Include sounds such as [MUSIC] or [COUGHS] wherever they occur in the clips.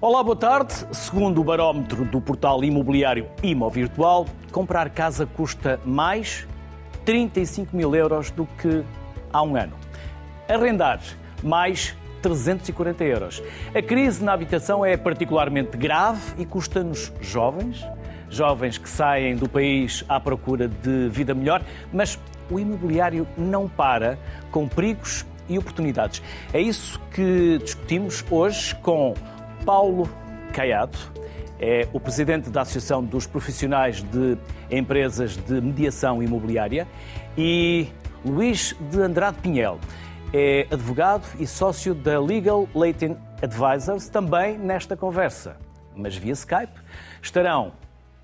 Olá, boa tarde. Segundo o barómetro do portal imobiliário Imo Virtual, comprar casa custa mais 35 mil euros do que há um ano. Arrendar, mais 340 euros. A crise na habitação é particularmente grave e custa-nos jovens, jovens que saem do país à procura de vida melhor, mas o imobiliário não para com perigos e oportunidades. É isso que discutimos hoje com Paulo Caiado, é o presidente da Associação dos Profissionais de Empresas de Mediação Imobiliária, e Luís de Andrade Pinhel, é advogado e sócio da Legal Latin Advisors, também nesta conversa, mas via Skype. Estarão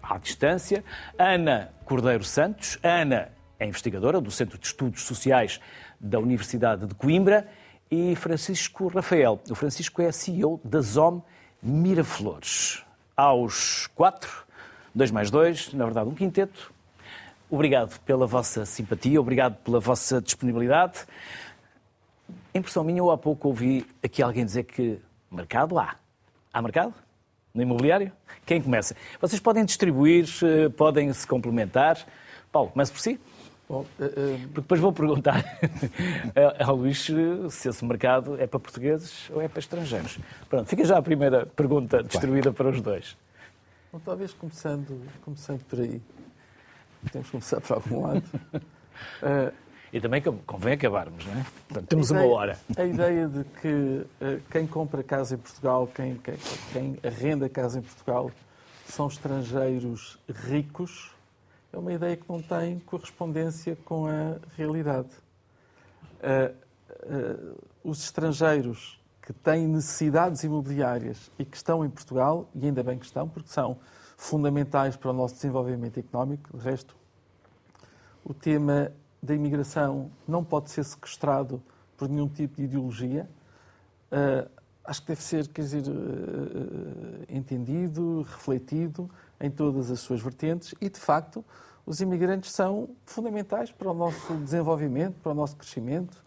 à distância Ana Cordeiro Santos. Ana é investigadora do Centro de Estudos Sociais da Universidade de Coimbra e Francisco Rafael. O Francisco é CEO da ZOM Miraflores. Aos quatro, dois mais dois, na verdade um quinteto. Obrigado pela vossa simpatia, obrigado pela vossa disponibilidade. Impressão minha, eu há pouco ouvi aqui alguém dizer que mercado há. Há mercado? No imobiliário? Quem começa? Vocês podem distribuir, eh, podem se complementar. Paulo, comece por si. Bom, uh, uh... Porque depois vou perguntar [LAUGHS] ao Luís se esse mercado é para portugueses ou é para estrangeiros. Pronto, fica já a primeira pergunta distribuída para os dois. Bom, talvez começando, começando por aí. Temos que começar por algum lado. Uh, [LAUGHS] e também convém acabarmos, não é? Portanto, temos ideia, uma hora. A [LAUGHS] ideia de que quem compra casa em Portugal, quem, quem, quem arrenda casa em Portugal, são estrangeiros ricos é uma ideia que não tem correspondência com a realidade. Uh, uh, os estrangeiros que têm necessidades imobiliárias e que estão em Portugal, e ainda bem que estão, porque são fundamentais para o nosso desenvolvimento económico, de resto, o tema da imigração não pode ser sequestrado por nenhum tipo de ideologia. Uh, acho que deve ser, quer dizer, entendido, refletido em todas as suas vertentes e, de facto, os imigrantes são fundamentais para o nosso desenvolvimento, para o nosso crescimento,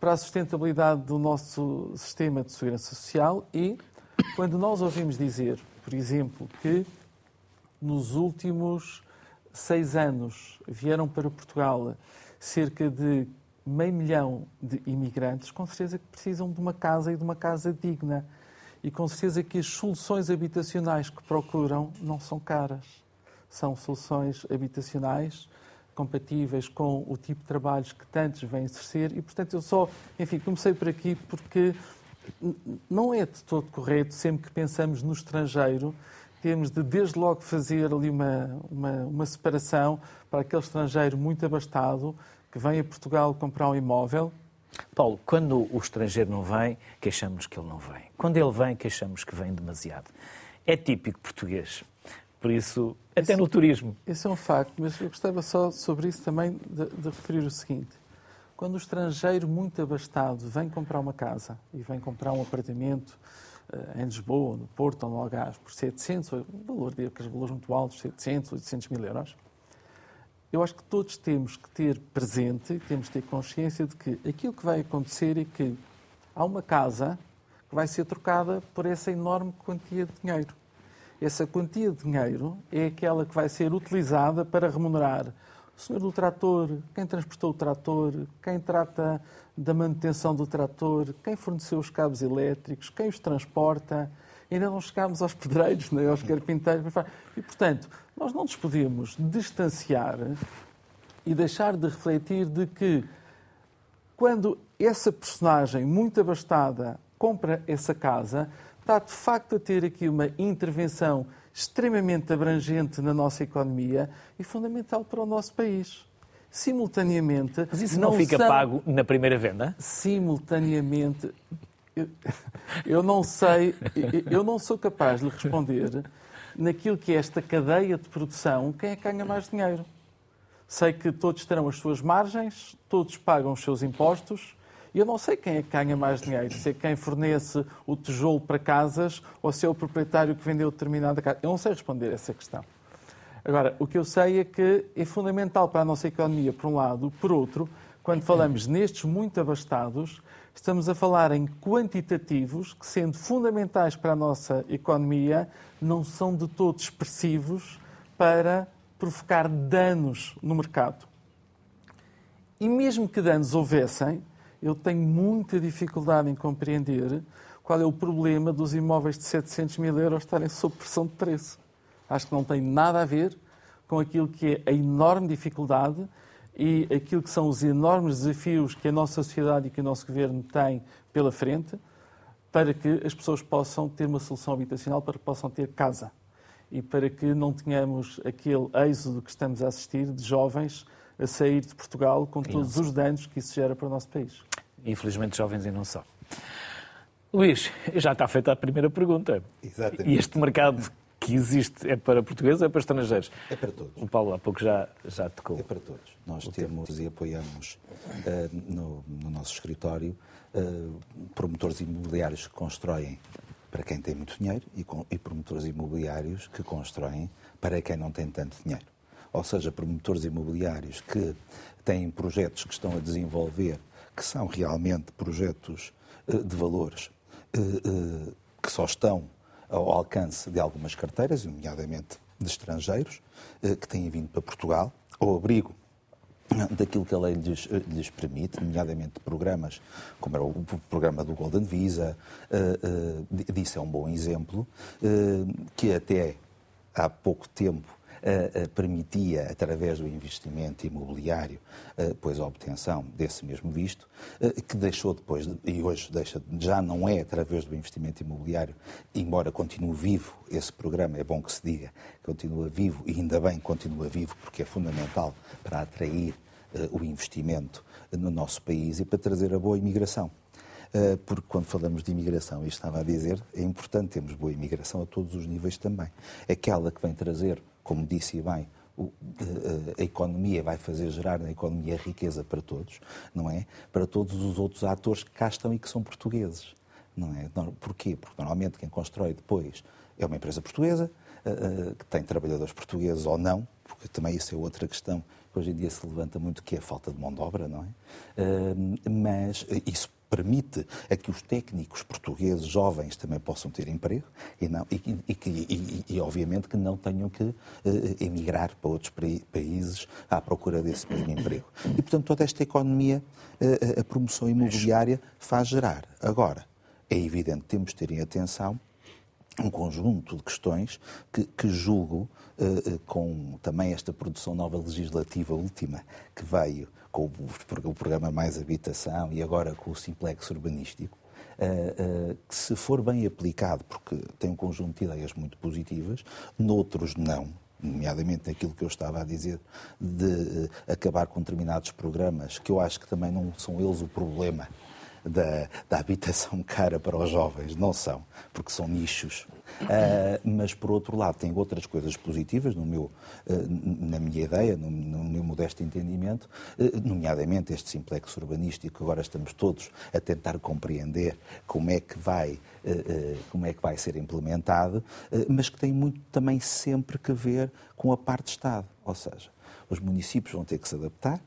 para a sustentabilidade do nosso sistema de segurança social e quando nós ouvimos dizer, por exemplo, que nos últimos seis anos vieram para Portugal cerca de meio milhão de imigrantes, com certeza que precisam de uma casa e de uma casa digna. E com certeza que as soluções habitacionais que procuram não são caras. São soluções habitacionais compatíveis com o tipo de trabalhos que tantos vêm exercer e, portanto, eu só, enfim, comecei por aqui porque não é de todo correto, sempre que pensamos no estrangeiro, temos de, desde logo, fazer ali uma, uma, uma separação para aquele estrangeiro muito abastado que vem a Portugal comprar um imóvel, Paulo, quando o estrangeiro não vem, queixamos que ele não vem. Quando ele vem, queixamos que vem demasiado. É típico português. Por isso, até isso, no turismo. Isso é um facto, mas eu gostava só sobre isso também de, de referir o seguinte. Quando o estrangeiro muito abastado vem comprar uma casa e vem comprar um apartamento uh, em Lisboa, no Porto ou no Algarve por 700, um valor de valores muito altos, 700, 800 mil euros, eu acho que todos temos que ter presente, temos que ter consciência de que aquilo que vai acontecer é que há uma casa que vai ser trocada por essa enorme quantia de dinheiro. Essa quantia de dinheiro é aquela que vai ser utilizada para remunerar o senhor do trator, quem transportou o trator, quem trata da manutenção do trator, quem forneceu os cabos elétricos, quem os transporta. Ainda não chegámos aos pedreiros, nem aos carpinteiros. E, portanto, nós não nos podemos distanciar e deixar de refletir de que quando essa personagem muito abastada compra essa casa, está de facto a ter aqui uma intervenção extremamente abrangente na nossa economia e fundamental para o nosso país. Simultaneamente. Mas isso não, não fica são... pago na primeira venda? Simultaneamente. Eu, não sei, eu não sou capaz de lhe responder naquilo que é esta cadeia de produção, quem é que ganha mais dinheiro? Sei que todos terão as suas margens, todos pagam os seus impostos, e eu não sei quem é que ganha mais dinheiro, se é quem fornece o tijolo para casas ou se é o proprietário que vendeu determinada casa. Eu não sei responder essa questão. Agora, o que eu sei é que é fundamental para a nossa economia, por um lado, por outro, quando falamos nestes muito abastados, Estamos a falar em quantitativos que, sendo fundamentais para a nossa economia, não são de todo expressivos para provocar danos no mercado. E mesmo que danos houvessem, eu tenho muita dificuldade em compreender qual é o problema dos imóveis de 700 mil euros estarem sob pressão de preço. Acho que não tem nada a ver com aquilo que é a enorme dificuldade e aquilo que são os enormes desafios que a nossa sociedade e que o nosso governo têm pela frente para que as pessoas possam ter uma solução habitacional, para que possam ter casa e para que não tenhamos aquele êxodo que estamos a assistir de jovens a sair de Portugal com todos os danos que isso gera para o nosso país. Infelizmente, jovens e não só. Luís, já está feita a primeira pergunta. Exatamente. E este mercado que existe é para portugueses ou é para estrangeiros? É para todos. O Paulo há pouco já, já tocou. É para todos. Nós temos e apoiamos uh, no, no, nosso escritório uh, promotores imobiliários que constroem para quem tem muito dinheiro e, com, e promotores imobiliários que constroem para quem não tem tanto dinheiro. Ou seja, promotores imobiliários que têm projetos que estão a desenvolver que são realmente projetos uh, de valores que só estão ao alcance de algumas carteiras, nomeadamente de estrangeiros, eh, que têm vindo para Portugal, ao abrigo daquilo que a lei lhes, eh, lhes permite, nomeadamente programas, como era o programa do Golden Visa, uh, disso é um bom exemplo, que até há pouco tempo permitia, através do investimento imobiliário, pois a obtenção desse mesmo visto, que deixou depois, e hoje deixa, já não é através do investimento imobiliário, embora continue vivo esse programa, é bom que se diga, continua vivo e ainda bem continua vivo, porque é fundamental para atrair o investimento no nosso país e para trazer a boa imigração porque quando falamos de imigração, e estava a dizer, é importante termos boa imigração a todos os níveis também. Aquela que vem trazer como disse bem, a economia vai fazer gerar na economia riqueza para todos, não é? Para todos os outros atores que cá estão e que são portugueses, não é? Porquê? Porque normalmente quem constrói depois é uma empresa portuguesa, que tem trabalhadores portugueses ou não, porque também isso é outra questão que hoje em dia se levanta muito, que é a falta de mão de obra, não é? Mas isso permite a que os técnicos portugueses jovens também possam ter emprego e, não, e, e, e, e obviamente, que não tenham que uh, emigrar para outros países à procura desse mesmo emprego. E, portanto, toda esta economia, uh, a promoção imobiliária faz gerar. Agora, é evidente temos de ter em atenção um conjunto de questões que, que julgo, uh, com também esta produção nova legislativa última que veio com o programa Mais Habitação e agora com o Simplex Urbanístico, Uh, uh, que se for bem aplicado, porque tem um conjunto de ideias muito positivas, noutros não, nomeadamente naquilo que eu estava a dizer, de acabar com determinados programas, que eu acho que também não são eles o problema da, da habitação [LAUGHS] cara para os jovens, não são, porque são nichos. Uh, mas, por outro lado, tem outras coisas positivas, no meu, uh, na minha ideia, no, no, meu modesto entendimento, uh, nomeadamente este simplex urbanístico, que agora estamos todos a tentar compreender como é que vai, como é que vai ser implementado, mas que tem muito também sempre que ver com a parte de Estado. Ou seja, os municípios vão ter que se adaptar,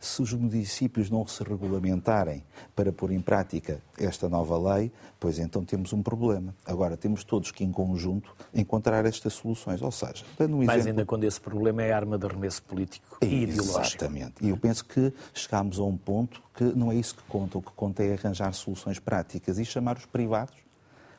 se os municípios não se regulamentarem para pôr em prática esta nova lei, pois então temos um problema. Agora, temos todos que, em conjunto, encontrar estas soluções. Ou seja, dando um Mais exemplo... ainda quando esse problema é arma de arremesso político e ideológico. Exatamente. E eu penso que chegámos a um ponto que não é isso que conta. O que conta é arranjar soluções práticas e chamar os privados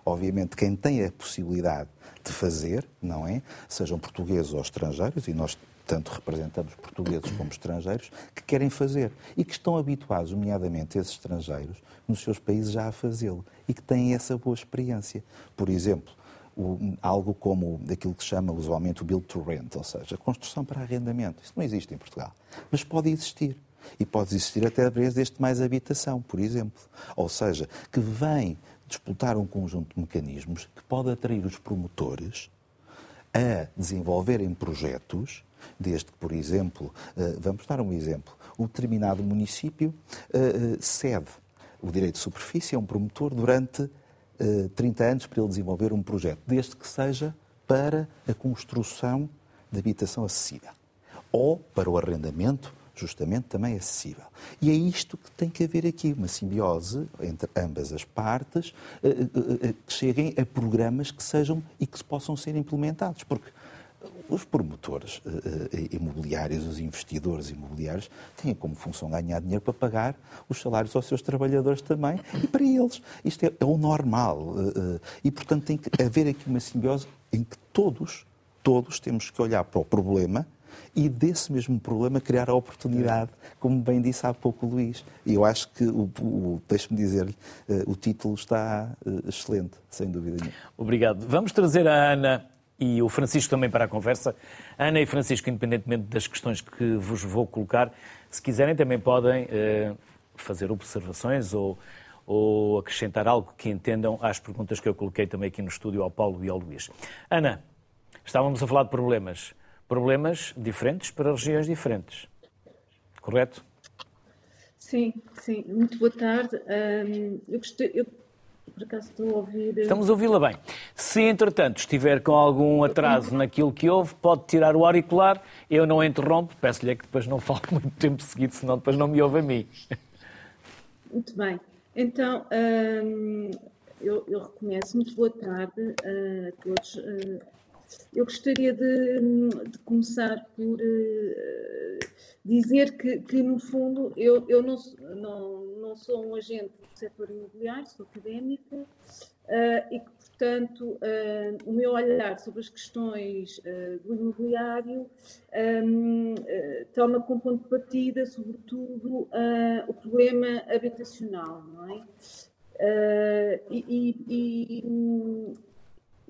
obviamente, quem tem a possibilidade de fazer, não é? Sejam portugueses ou estrangeiros, e nós tanto representamos portugueses como estrangeiros, que querem fazer e que estão habituados, nomeadamente esses estrangeiros, nos seus países já a fazê-lo e que têm essa boa experiência. Por exemplo, o, algo como daquilo que se chama usualmente o build to rent, ou seja, construção para arrendamento. Isso não existe em Portugal, mas pode existir. E pode existir até através deste mais habitação, por exemplo. Ou seja, que vem disputar um conjunto de mecanismos que pode atrair os promotores a desenvolverem projetos desde que, por exemplo, eh, vamos dar um exemplo, um determinado município eh, eh, cede o direito de superfície a um promotor durante 30 anos para ele desenvolver um projeto, desde que seja para a construção de habitação acessível ou para o arrendamento justamente também acessível. E é isto que tem que haver aqui, uma simbiose entre ambas as partes, que cheguem a programas que sejam e que possam ser implementados, porque os promotores imobiliários, os investidores imobiliários, têm como função ganhar dinheiro para pagar os salários aos seus trabalhadores também e para eles. Isto é, é o normal. E, portanto, tem que haver aqui uma simbiose em que todos, todos temos que olhar para o problema e desse mesmo problema criar a oportunidade, como bem disse há pouco o Luís. E eu acho que, o, o deixe-me dizer-lhe, eh, o título está eh, excelente, sem dúvida nenhuma. Obrigado. Vamos trazer a Ana e o Francisco também para a conversa. Ana e Francisco, independentemente das questões que vos vou colocar, se quiserem também podem eh, fazer observações ou, ou acrescentar algo que entendam às perguntas que eu coloquei também aqui no estúdio ao Paulo e ao Luís. Ana, estávamos a falar de problemas problemas diferentes para regiões diferentes. Correto? Sim, sim. Muito boa tarde. Um, eu gostei. Eu, por acaso estou a ouvir. Eh, Estamos a ouvi-la bem. Se, entretanto, estiver com algum atraso naquilo que houve, pode tirar o auricular. Eu não interrompo. Peço-lhe é que depois não [LAUGHS] fale muito tempo seguido, senão depois não me ouve a mim. Muito bem. Então, um, eu, eu, reconheço. Muito boa tarde uh, a todos. Uh, eu gostaria de, de começar por uh, dizer que, que, no fundo, eu, eu não, não, não, sou um agente do setor imobiliário, sou académica, uh, e que, portanto, uh, o meu olhar sobre as questões do imobiliário um, toma como ponto de partida, sobretudo, o problema habitacional, não é? e, e, e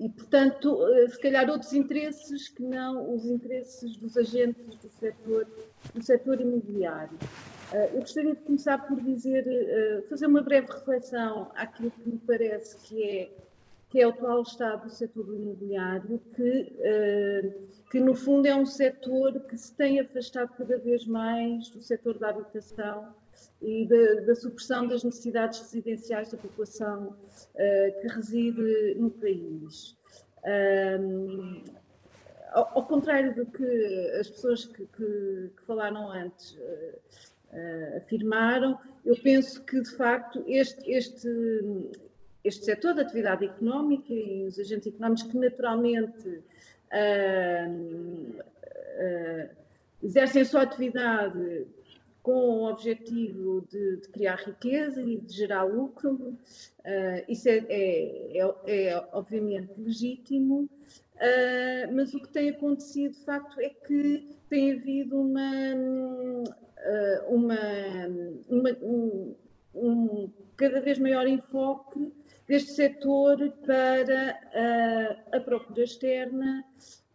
e, portanto, eh, se calhar outros interesses que não os interesses dos agentes do setor, do setor imobiliário. Eh, eu gostaria de começar por dizer, eh, fazer uma breve reflexão àquilo que me parece que é, que é o atual estado do setor imobiliário, que, que no fundo é um setor que se tem afastado cada vez mais do setor da habitação e da, da supressão das necessidades residenciais da população uh, que reside no país. Um, ao, ao, contrário do que as pessoas que, que, que falaram antes uh, uh, afirmaram, eu penso que, de facto, este, este, este setor da atividade económica e os agentes económicos que naturalmente exercem a sua atividade com o objetivo de, de, criar riqueza e de gerar lucro. Uh, isso é, é, é, é, obviamente legítimo, uh, mas o que tem acontecido de facto é que tem havido uma, uh, uma, uma um, um, cada vez maior enfoque deste setor para a procura externa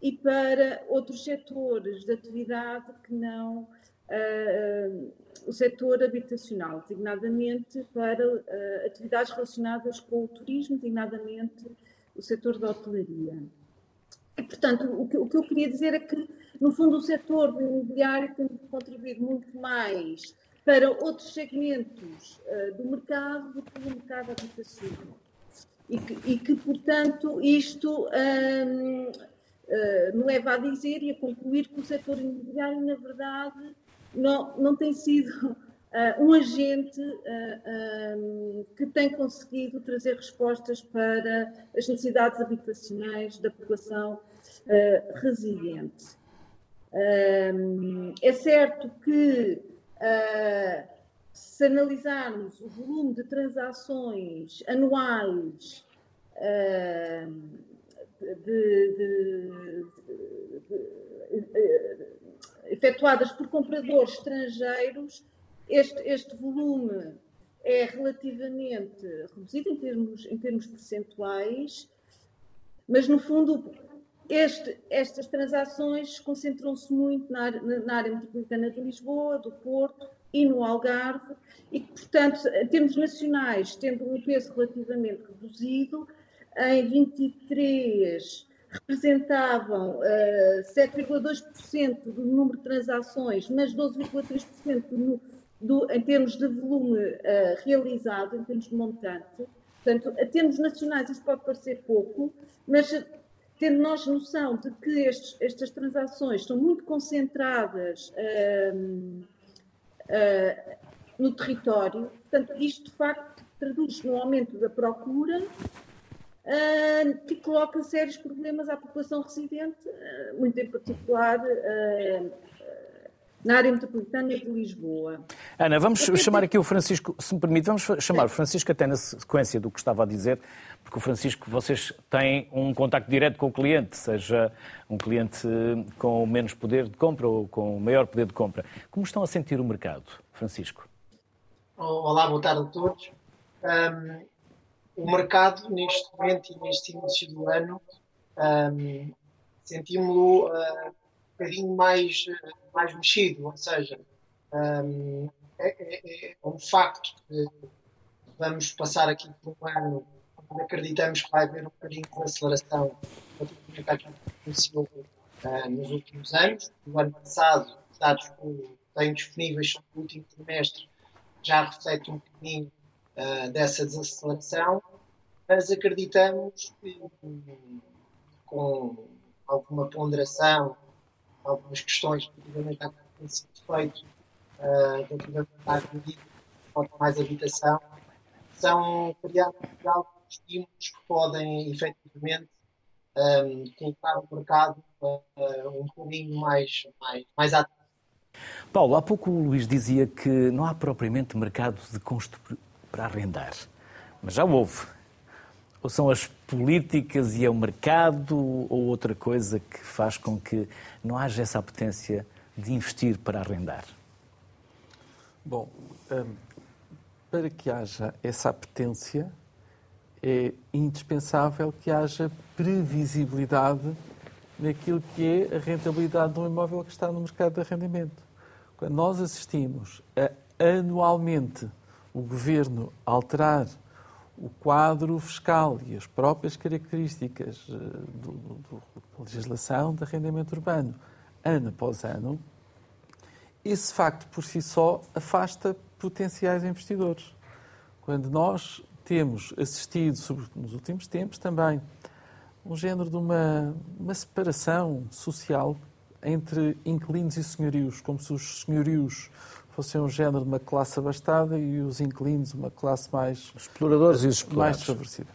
e para outros setores de atividade que não uh, o setor habitacional, designadamente para uh, atividades relacionadas com o turismo, designadamente o setor da hotelaria. E, portanto, o que, o que, eu queria dizer é que, no fundo, o setor do imobiliário tem contribuído muito mais para outros segmentos uh, do mercado do que o mercado habitacional. E que, e que portanto, isto um, uh, me leva a dizer e a concluir que o setor imobiliário, na verdade, não, não tem sido uh, um agente uh, ah, um, que tem conseguido trazer respostas para as necessidades habitacionais da população residente. Um, é certo que se analisarmos o volume de transações anuais de, de, de, efetuadas por compradores estrangeiros, este, este volume é relativamente reduzido em termos, em termos percentuais, mas no fundo este, estas transações concentram-se muito na, na, área metropolitana de Lisboa, do Porto e no Algarve, e portanto, em termos nacionais, tendo um peso relativamente reduzido, em 23 representavam uh, eh, 7,2% do número de transações, mas 12,3% do, em termos de volume uh, realizado, em termos de montante. Portanto, a termos nacionais isso pode parecer pouco, mas tendo nós noção de que estes, estas transações estão muito concentradas uh, no território. Portanto, isto de facto traduz no aumento da procura, uh, que coloca sérios problemas à população residente, uh, muito em particular na área metropolitana de Lisboa. Ana, vamos chamar aqui o Francisco, se me permite, vamos chamar o Francisco até na sequência do que estava a dizer, porque o Francisco, vocês têm um contacto direto com o cliente, seja um cliente com menos poder de compra ou com maior poder de compra. Como estão a sentir o mercado, Francisco? Olá, boa tarde a todos. Um, o mercado, neste momento e neste início do ano, um, sentimos-lo uh, bocadinho mais, mais mexido, ou seja, um, é, é, é, um facto que vamos passar aqui por um ano onde acreditamos que vai haver um bocadinho de aceleração relativamente àquilo que aconteceu uh, nos últimos anos. No ano passado, os dados que tenho disponíveis sobre o último trimestre já refletem um bocadinho uh, dessa desaceleração, mas acreditamos que com alguma ponderação algumas questões relativamente àquilo que tem sido feito uh, relativamente à medida de forma mais habitação, são criados alguns estímulos que podem efetivamente um, colocar o mercado uh, um bocadinho mais, mais, mais ativo. Paulo, há pouco o Luís dizia que não há propriamente mercado de constru... para arrendar, mas já houve. Ou são as políticas e é o mercado ou outra coisa que faz com que não haja essa apetência de investir para arrendar? Bom, hum, para que haja essa apetência, é indispensável que haja previsibilidade naquilo que é a rentabilidade de um imóvel que está no mercado de arrendamento. Quando nós assistimos a anualmente o governo alterar o quadro fiscal e as próprias características eh, da legislação de arrendamento urbano, ano após ano, esse facto por si só afasta potenciais investidores. Quando nós temos assistido, sobretudo nos últimos tempos, também um género de uma, uma separação social entre inquilinos e senhorios, como se os senhorios fossem um género de uma classe abastada e os inquilinos uma classe mais... Exploradores e explorados. Mais desfavorecida.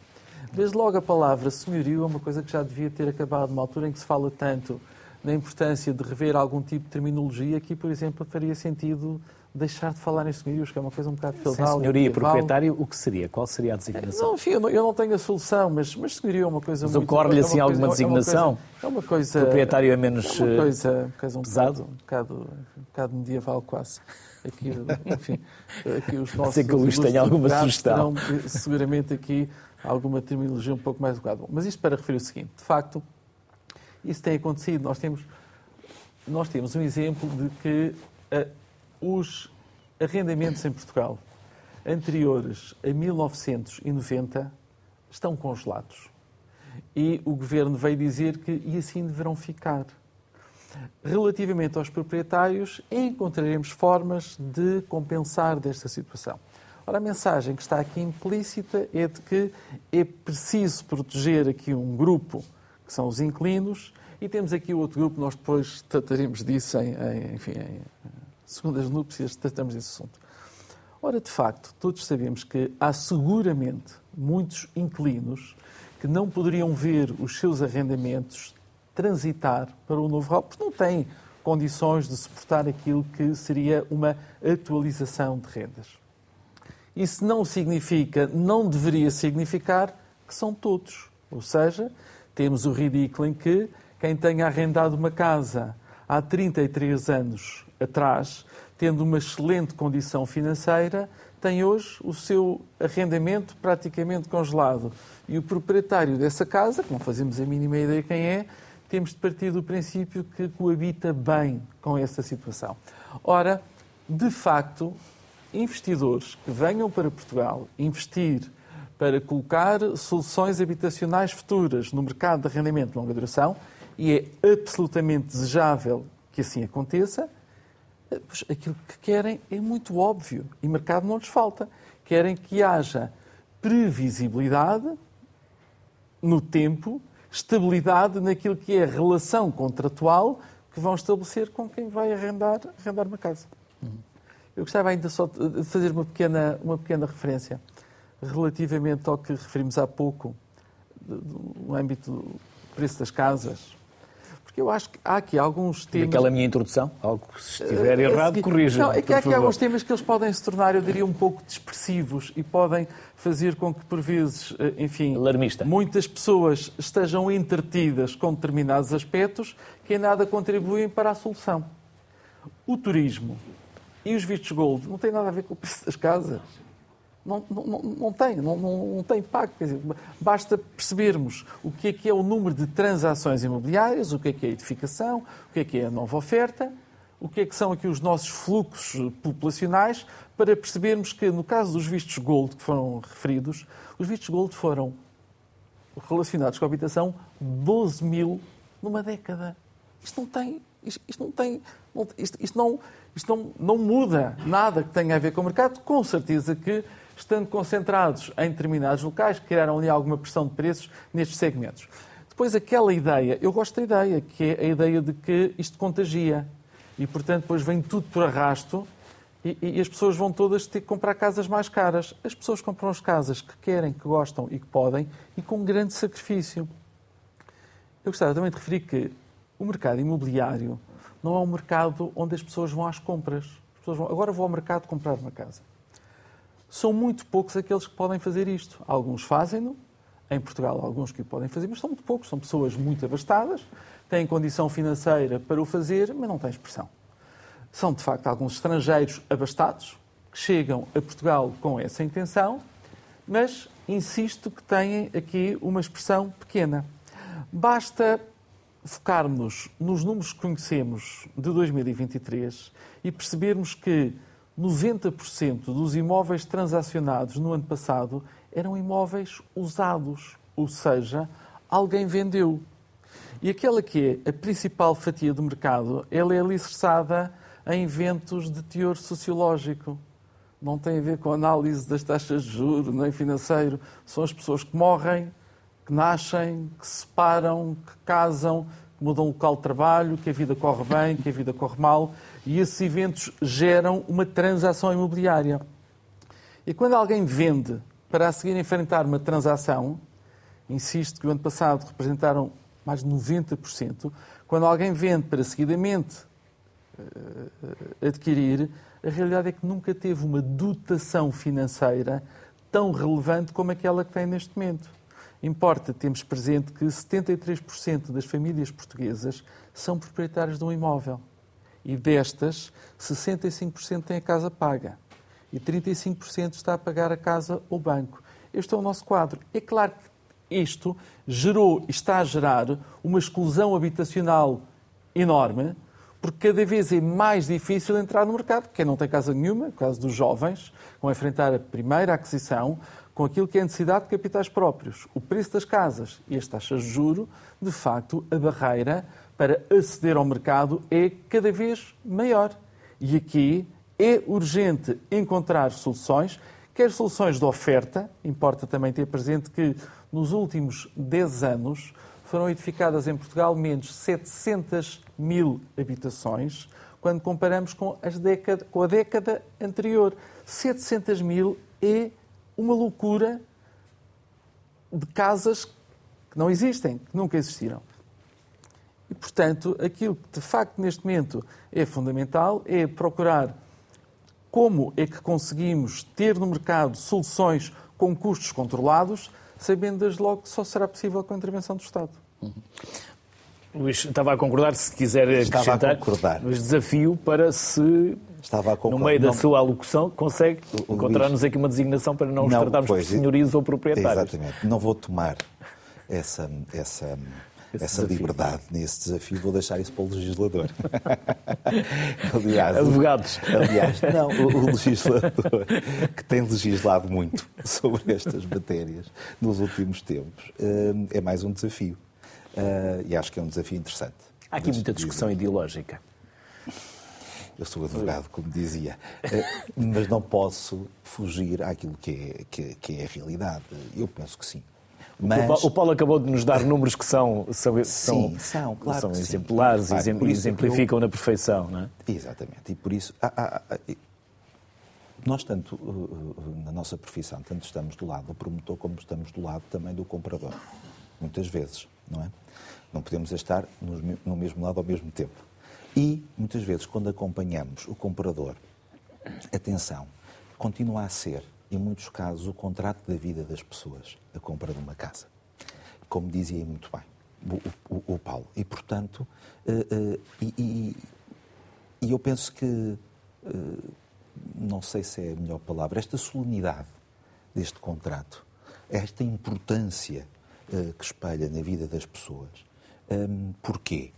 Desde logo a palavra senhorio é uma coisa que já devia ter acabado numa altura em que se fala tanto na importância de rever algum tipo de terminologia, aqui, por exemplo, faria sentido deixar de falar em senhorios, que é uma coisa um bocado feudal. Sem senhoria e proprietário, o que seria? Qual seria a designação? Não, enfim, eu não, eu não tenho a solução, mas, mas senhoria é uma coisa mas muito... Mas ocorre-lhe assim é alguma coisa, designação? É uma coisa... Proprietário é menos é uma coisa, coisa um pesado? Bocado, um, bocado, um bocado medieval quase. Aqui, enfim, aqui os [LAUGHS] nossos... Sei que o Luís tem alguma sugestão. Terão, eh, seguramente aqui alguma terminologia um pouco mais adequada. Mas isto para referir o seguinte, de facto, isso tem acontecido. Nós temos, nós temos um exemplo de que uh, os arrendamentos em Portugal anteriores a 1990 estão congelados. E o governo veio dizer que e assim deverão ficar. Relativamente aos proprietários, encontraremos formas de compensar desta situação. Ora, a mensagem que está aqui implícita é de que é preciso proteger aqui um grupo, que são os inquilinos, e temos aqui outro grupo, nós depois trataremos disso em, em enfim, em segundas núpcias, tratamos desse assunto. Ora, de facto, todos sabemos que há seguramente muitos inquilinos que não poderiam ver os seus arrendamentos transitar para o novo RAL, porque não têm condições de suportar aquilo que seria uma atualização de rendas. Isso não significa, não deveria significar que são todos. Ou seja, temos o ridículo em que quem tenha arrendado uma casa há 33 anos atrás, tendo uma excelente condição financeira, tem hoje o seu arrendamento praticamente congelado. E o proprietário dessa casa, que não fazemos a mínima ideia quem é, temos de partir do princípio que coabita bem com essa situação. Ora, de facto, investidores que venham para Portugal investir para colocar soluções habitacionais futuras no mercado de arrendamento de longa duração, e é absolutamente desejável que assim aconteça, pois aquilo que querem é muito óbvio e mercado não lhes falta. Querem que haja previsibilidade no tempo estabilidade naquilo que é a relação contratual que vão estabelecer com quem vai arrendar, arrendar uma casa. Eu gostava ainda só de fazer uma pequena, uma pequena referência relativamente ao que referimos há pouco, no âmbito do preço das casas. Porque eu acho que há aqui alguns temas. Daquela minha introdução, algo que se estiver uh, errado, é, corrija. Não, é que há aqui alguns temas que eles podem se tornar, eu diria, um pouco dispersivos e podem fazer com que, por vezes, eh, enfim, Alarmista. muitas pessoas estejam entretidas com determinados aspectos que em nada contribuem para a solução. O turismo e os vistos gold não têm nada a ver com o preço das casas. Não, não, não, tem, não, não, tem impacto. Dizer, basta percebermos o que é que é o número de transações imobiliárias, o que é que é a edificação, o que é que é a nova oferta, o que é que são aqui os nossos fluxos populacionais, para percebermos que, no caso dos vistos gold que foram referidos, os vistos gold foram relacionados com a habitação 12 mil numa década. Isto não tem, isto, isto não tem, isto, isto, não, isto não, não muda nada que tenha a ver com o mercado. Com certeza que estando concentrados em determinados locais, criaram ali alguma pressão de preços nestes segmentos. Depois, aquela ideia, eu gosto da ideia, que é a ideia de que isto contagia. E, portanto, depois vem tudo por arrasto e, e, as pessoas vão todas ter que comprar casas mais caras. As pessoas compram as casas que querem, que gostam e que podem e com um grande sacrifício. Eu gostava também de referir que o mercado imobiliário não é um mercado onde as pessoas vão às compras. Vão, agora vou ao mercado comprar uma casa são muito poucos aqueles que podem fazer isto. Alguns fazem-no, em Portugal alguns que o podem fazer, mas são muito poucos. São pessoas muito abastadas, têm condição financeira para o fazer, mas não têm expressão. São, de facto, alguns estrangeiros abastados que chegam a Portugal com essa intenção, mas insisto que têm aqui uma expressão pequena. Basta focarmos nos números que conhecemos de 2023 e percebermos que 90% dos imóveis transacionados no ano passado eram imóveis usados, ou seja, alguém vendeu. E aquela que é a principal fatia do mercado, ela é alicerçada em eventos de teor sociológico. Não tem a ver com a análise das taxas de juros, nem financeiro. São as pessoas que morrem, que nascem, que se separam, que casam, que mudam o local de trabalho, que a vida corre bem, que a vida corre mal e esses eventos geram uma transação imobiliária. E quando alguém vende para a seguir enfrentar uma transação, insisto que o ano passado representaram mais de 90%, quando alguém vende para seguidamente uh, adquirir, a realidade é que nunca teve uma dotação financeira tão relevante como aquela que tem neste momento. Importa termos presente que 73% das famílias portuguesas são proprietárias de um imóvel e destas, 65% têm a casa paga e 35% está a pagar a casa ou banco. Este é o nosso quadro. É claro que isto gerou e está a gerar uma exclusão habitacional enorme, porque cada vez é mais difícil entrar no mercado. Quem não tem casa nenhuma, no caso dos jovens, vão enfrentar a primeira aquisição com aquilo que é a necessidade de capitais próprios. O preço das casas e as taxas de juro, de facto, a barreira para aceder ao mercado é cada vez maior. E aqui é urgente encontrar soluções, quer soluções de oferta, importa também ter presente que nos últimos 10 anos foram edificadas em Portugal menos 700 mil habitações, quando comparamos com, década, com a década anterior. 700 mil é uma loucura de casas que não existem, que nunca existiram. E, portanto, aquilo que de facto neste momento é fundamental é procurar como é que conseguimos ter no mercado soluções com custos controlados, sabendo desde logo que só será possível com a intervenção do Estado. Uhum. Luís, estava a concordar, se quiser estava acrescentar, a concordar. mas desafio para se, estava a concordar. no meio da não, sua alocução, consegue encontrar-nos aqui uma designação para não, não nos tratarmos pois, de senhorios ou proprietários. Exatamente. Não vou tomar essa, essa esse essa desafio. liberdade nesse desafio, vou deixar isso para o legislador. [LAUGHS] aliás, Advogados. Aliás, não, o, o legislador, que tem legislado muito sobre estas matérias nos últimos tempos, eh, é mais um desafio. Eh, e acho que é um desafio interessante. Há aqui muita discussão ideológica. Eu sou advogado, como dizia, eh, mas não posso fugir àquilo que é, que, que é a realidade. Eu penso que sim. Mas... O Paulo acabou de nos dar números que são, são, sim, são, claro são exemplares e exemplificam eu... na perfeição, não é? Exatamente. E por isso há, há, há, nós, tanto na nossa profissão, tanto estamos do lado do promotor como estamos do lado também do comprador. Muitas vezes, não é? Não podemos estar no mesmo lado ao mesmo tempo. E, muitas vezes, quando acompanhamos o comprador, atenção, continua a ser, em muitos casos, o contrato da vida das pessoas, a compra de uma casa. Como dizia muito bem o, o, o Paulo. E, portanto, uh, uh, e, e, e, eu penso que, uh, não sei se é a melhor palavra, esta solenidade deste contrato, esta importância que espelha na vida das pessoas. Um, porquê?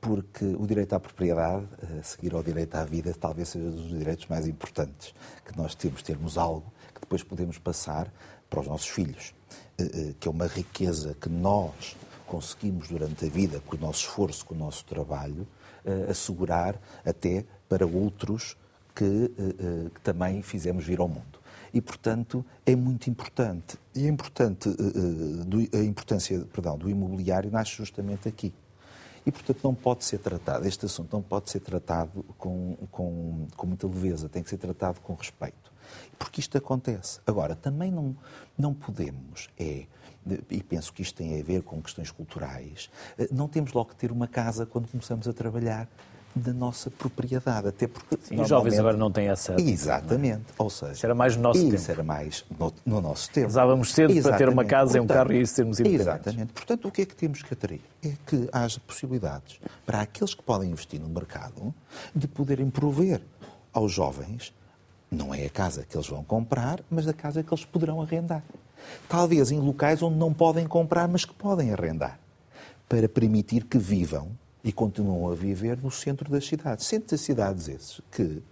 porque o direito à propriedade, a seguir ao direito à vida, talvez seja um dos direitos mais importantes que nós temos, termos algo que depois podemos passar para os nossos filhos, eh, eh, que é uma riqueza que nós conseguimos durante a vida, com o nosso esforço, com o nosso trabalho, eh, assegurar até para outros que, que também fizemos vir ao mundo. E, portanto, é muito importante. E é importante, a importância perdão, do imobiliário nasce justamente aqui e, portanto, não pode ser tratado, este assunto não pode ser tratado com, com, com muita leveza, tem que ser tratado com respeito. Porque isto acontece. Agora, também não, não podemos, é, e penso que isto tem a ver com questões culturais, eh, não temos logo que ter uma casa quando começamos a trabalhar da nossa propriedade, até porque Sim, os jovens agora não têm essa. Exatamente, é? ou seja, isso era mais no nosso isso tempo. Isso era mais no, no nosso tempo. Usávamos cedo Exatamente. para ter uma casa e um carro e sermos independentes. Exatamente. Portanto, o que é que temos que atrair? É que haja possibilidades para aqueles que podem investir no mercado de poderem prover aos jovens não é a casa que eles vão comprar, mas a casa que eles poderão arrendar. Talvez em locais onde não podem comprar, mas que podem arrendar, para permitir que vivam e continuam a viver no centro das cidades. Centros das cidades esses que,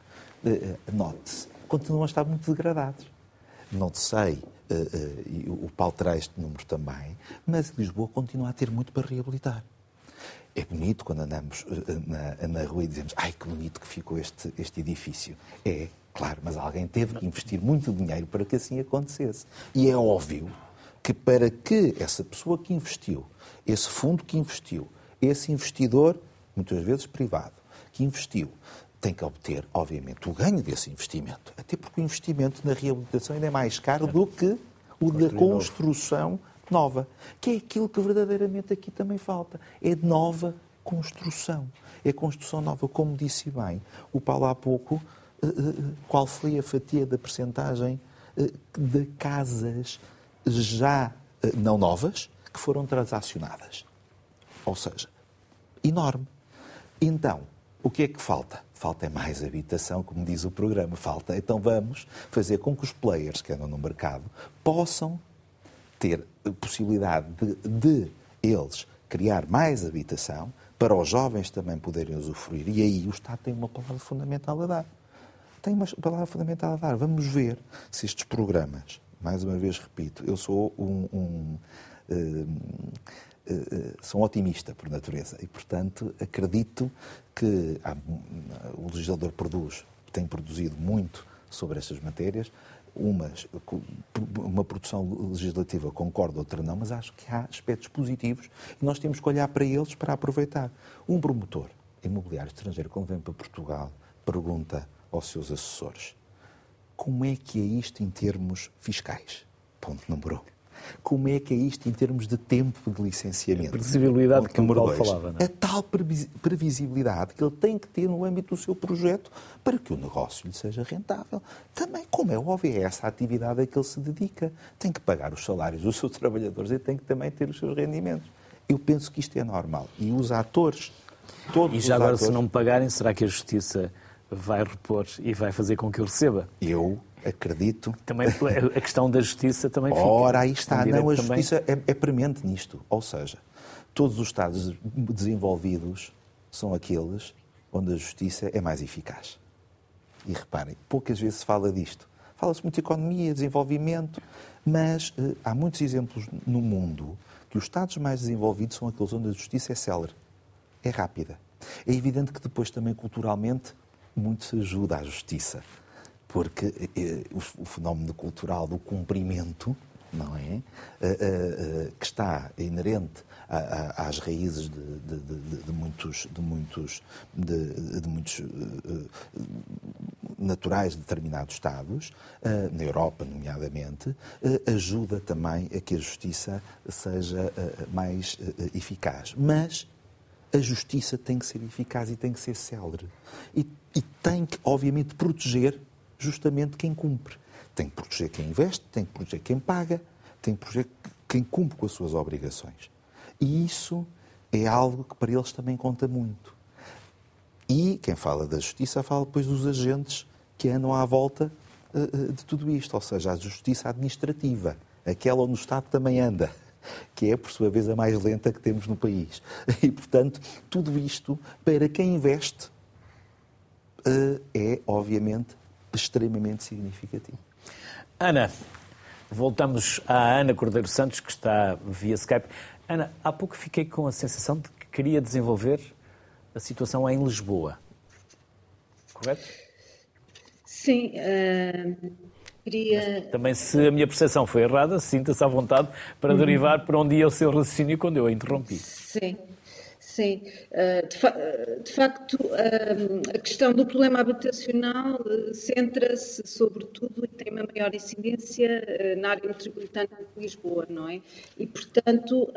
eh, note-se, continuam a estar muito degradados. Não sei, uh, uh, e o Paulo terá este número também, mas Lisboa continua a ter muito para reabilitar. É bonito quando andamos na, na rua e dizemos ai que bonito que ficou este, este edifício. É, claro, mas alguém teve que investir muito dinheiro para que assim acontecesse. E é óbvio que para que essa pessoa que investiu, esse fundo que investiu, esse investidor, muitas vezes privado, que investiu, tem que obter, obviamente, o ganho desse investimento. Até porque o investimento na reabilitação ainda é mais caro do que o da construção nova, que é aquilo que verdadeiramente aqui também falta. É nova construção. É construção nova. Como disse bem o Paulo há pouco, qual foi a fatia da percentagem eh, de casas já não novas que foram transacionadas? Ou seja, enorme. Então, o que é que falta? Falta é mais habitação, como diz o programa. Falta. Então vamos fazer com que os players que andam no mercado possam ter possibilidade de, de eles criar mais habitação para os jovens também poderem usufruir. E aí o Estado tem uma palavra fundamental a dar. Tem uma palavra fundamental a dar. Vamos ver se estes programas, mais uma vez repito, eu sou um, um, um eh, eh, sou otimista por natureza e, portanto, acredito que há, o legislador produz, tem produzido muito sobre estas matérias, umas, uma produção legislativa concordo, outra não, mas acho que há aspectos positivos e nós temos que olhar para eles para aproveitar. Um promotor imobiliário estrangeiro, quando vem para Portugal, pergunta aos seus assessores como é que é isto em termos fiscais? Ponto número um. Como é que é isto em termos de tempo de licenciamento? A previsibilidade que o Paulo falava. Não é? A tal previsibilidade que ele tem que ter no âmbito do seu projeto para que o negócio lhe seja rentável. Também, como é óbvio, é essa atividade a que ele se dedica. Tem que pagar os salários dos seus [LAUGHS] trabalhadores e tem que também ter os seus rendimentos. Eu penso que isto é normal. E os atores, todos E já agora, atores... se não me pagarem, será que a Justiça vai repor e vai fazer com que eu receba? Eu acredito. Também a [LAUGHS] questão da justiça também fica. Ora, aí está. Não, a justiça é, é premente nisto. Ou seja, todos os Estados desenvolvidos são aqueles onde a justiça é mais eficaz. E reparem, poucas vezes se fala disto. Fala-se muito de economia, desenvolvimento, mas eh, há muitos exemplos no mundo que os Estados mais desenvolvidos são aqueles onde a justiça é célere, é rápida. É evidente que depois também culturalmente muito se ajuda à justiça porque eh, o fenómeno cultural do cumprimento, não é? Eh, eh, que está inerente às raízes de, de, de, de muitos, de muitos, de, muitos naturais de determinados Estados, na Europa, nomeadamente, ajuda também a que a justiça seja mais eficaz. Mas a justiça tem que ser eficaz e tem que ser célere. E, e tem que, obviamente, proteger justamente quem cumpre. Tem que proteger quem investe, tem que proteger quem paga, tem que proteger quem cumpre com as suas obrigações. E isso é algo que para eles também conta muito. E quem fala da justiça fala depois dos agentes que andam à volta uh, de tudo isto, ou seja, a justiça administrativa, aquela onde o Estado também anda que é, por sua vez, a mais lenta que temos no país. E, portanto, tudo isto, para quem investe, eh, é, obviamente, extremamente significativo. Ana, voltamos à Ana Cordeiro Santos, que está via Skype. Ana, há pouco fiquei com a sensação de que queria desenvolver a situação em Lisboa. Correto? Sim. Uh Queria... também, se a minha percepção foi errada, sinta-se à vontade para uhum. derivar para onde ia o seu raciocínio quando eu a interrompi. Sim. Sim, uh, de, fa de facto, uh, a questão do problema habitacional centra-se, sobretudo, e tem uma maior incidência na área metropolitana de Lisboa, não é? E, portanto,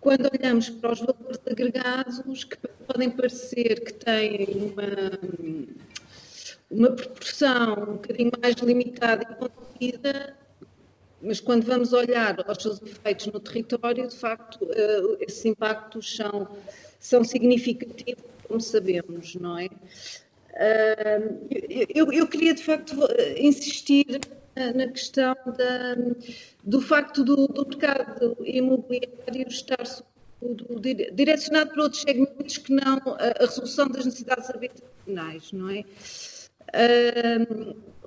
quando olhamos para os valores agregados, que podem parecer que têm uma uma proporção um bocadinho mais limitada e contida, mas quando vamos olhar aos seus efeitos no território, de facto, uh, esses impactos são, são significativos, como sabemos, não é? Uh, eu, eu, queria, de facto, insistir na questão da, do facto do, do mercado imobiliário estar direcionado para outros segmentos que não a, a resolução das necessidades habitacionais, não é?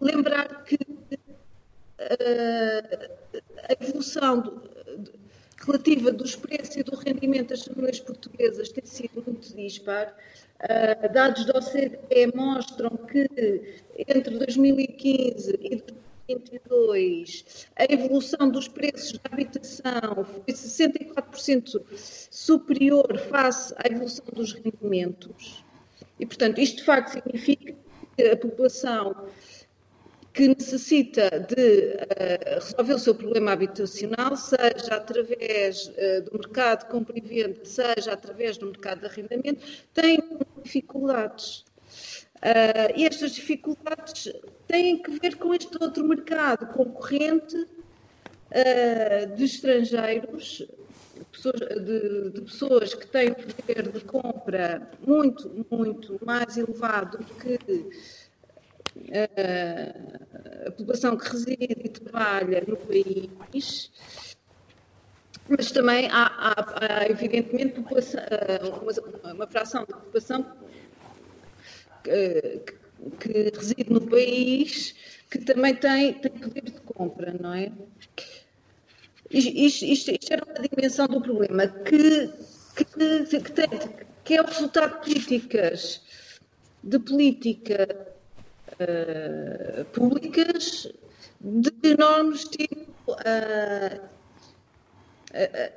Lembrar que uh, a evolução do, relativa dos preços e do rendimento das famílias portuguesas tem sido muito dispar. Uh, dados da OCDE mostram que entre 2015 e 2022 a evolução dos preços da habitação foi 64% superior face à evolução dos rendimentos. E, portanto, isto de facto significa a população que necessita de uh, resolver o seu problema habitacional, seja através uh, do mercado de compra e venda, seja através do mercado de arrendamento, tem dificuldades. Uh, e estas dificuldades têm que ver com este outro mercado concorrente de estrangeiros, pessoas, de, de, pessoas que têm poder de compra muito, muito mais elevado do que a, a população que reside e trabalha no país, mas também há, há, há evidentemente população, uma, uma, fração da população que, que, reside no país que também tem, tem poder de compra, não é? Isto, isto, isto era uma dimensão do problema que, que, que, tem, que é o resultado de políticas, de política uh, públicas de enormes tipo uh, a,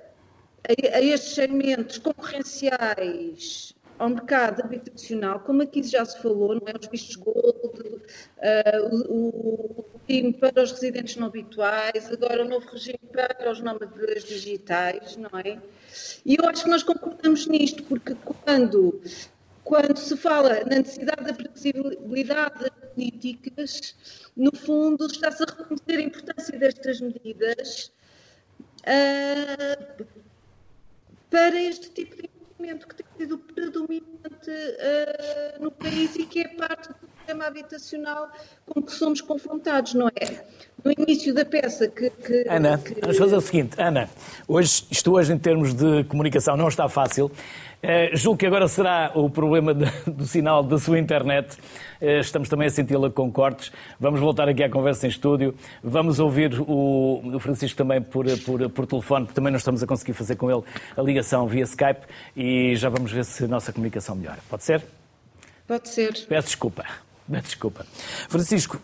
a, estes segmentos concorrenciais ao mercado habitacional, como aqui já se falou, não é? Os vistos gold, uh, o, o para os residentes não habituais, agora o novo regime para os nómadas digitais, não é? E eu acho que nós concordamos nisto, porque quando, quando se fala na necessidade da previsibilidade das políticas, no fundo está-se a reconhecer a importância destas medidas uh, para este tipo de que tem sido predominante uh, no país e que é parte do sistema habitacional com que somos confrontados, não é? No início da peça que... que Ana, que... vamos fazer o seguinte. Ana, hoje, isto hoje em termos de comunicação não está fácil. Uh, julgo que agora será o problema de, do sinal da sua internet. Uh, estamos também a senti-la com cortes. Vamos voltar aqui à conversa em estúdio. Vamos ouvir o, o Francisco também por, por, por, telefone, porque também não estamos a conseguir fazer com ele a ligação via Skype e já vamos ver se a nossa comunicação melhora. Pode ser? Pode ser. Peço desculpa. [LAUGHS] Peço desculpa. Francisco,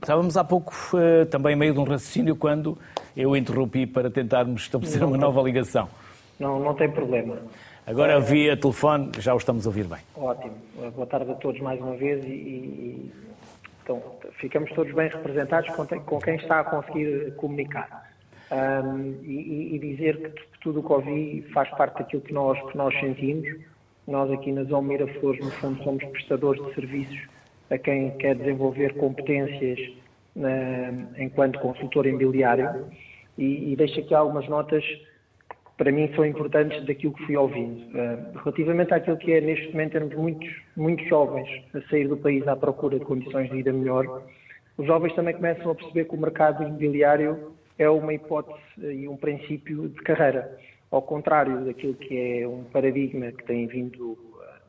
estávamos há pouco uh, também meio de um raciocínio quando eu interrompi para tentarmos estabelecer não, uma nova ligação. Não, não tem problema. Agora, via telefone, já o estamos a ouvir bem. Ótimo. Boa tarde a todos mais uma vez e, e Então, ficamos todos bem representados com quem está a conseguir comunicar. Um, e, e, dizer que tudo o que ouvi faz parte daquilo que nós, que nós sentimos. Nós aqui na Zona Miraflores, no fundo, somos prestadores de serviços a quem quer desenvolver competências enquanto consultor imobiliário e, e deixo aqui algumas notas para mim são importantes daquilo que fui ouvindo. Uh, relativamente àquilo que é neste momento termos muitos, muitos jovens a sair do país à procura de condições de vida melhor, os jovens também começam a perceber que o mercado imobiliário é uma hipótese e um princípio de carreira. Ao contrário daquilo que é um paradigma que tem vindo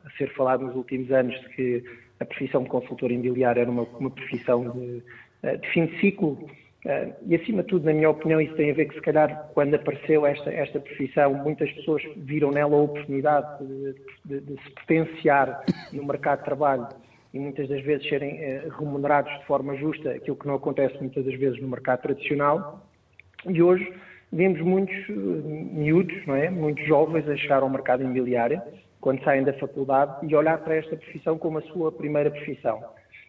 a ser falado nos últimos anos, de que a profissão de consultor imobiliário era uma, uma profissão de, eh, de, fim de ciclo. E, acima de tudo, na minha opinião, isso tem a ver que, se calhar, quando apareceu esta, esta profissão, muitas pessoas viram nela a oportunidade de, de, de se potenciar no mercado de trabalho e muitas das vezes serem eh, remunerados de forma justa, aquilo que não acontece muitas das vezes no mercado tradicional. E hoje vemos muitos eh, miúdos, não é? muitos jovens a chegar ao mercado imobiliário, quando saem da faculdade, e olhar para esta profissão como a sua primeira profissão.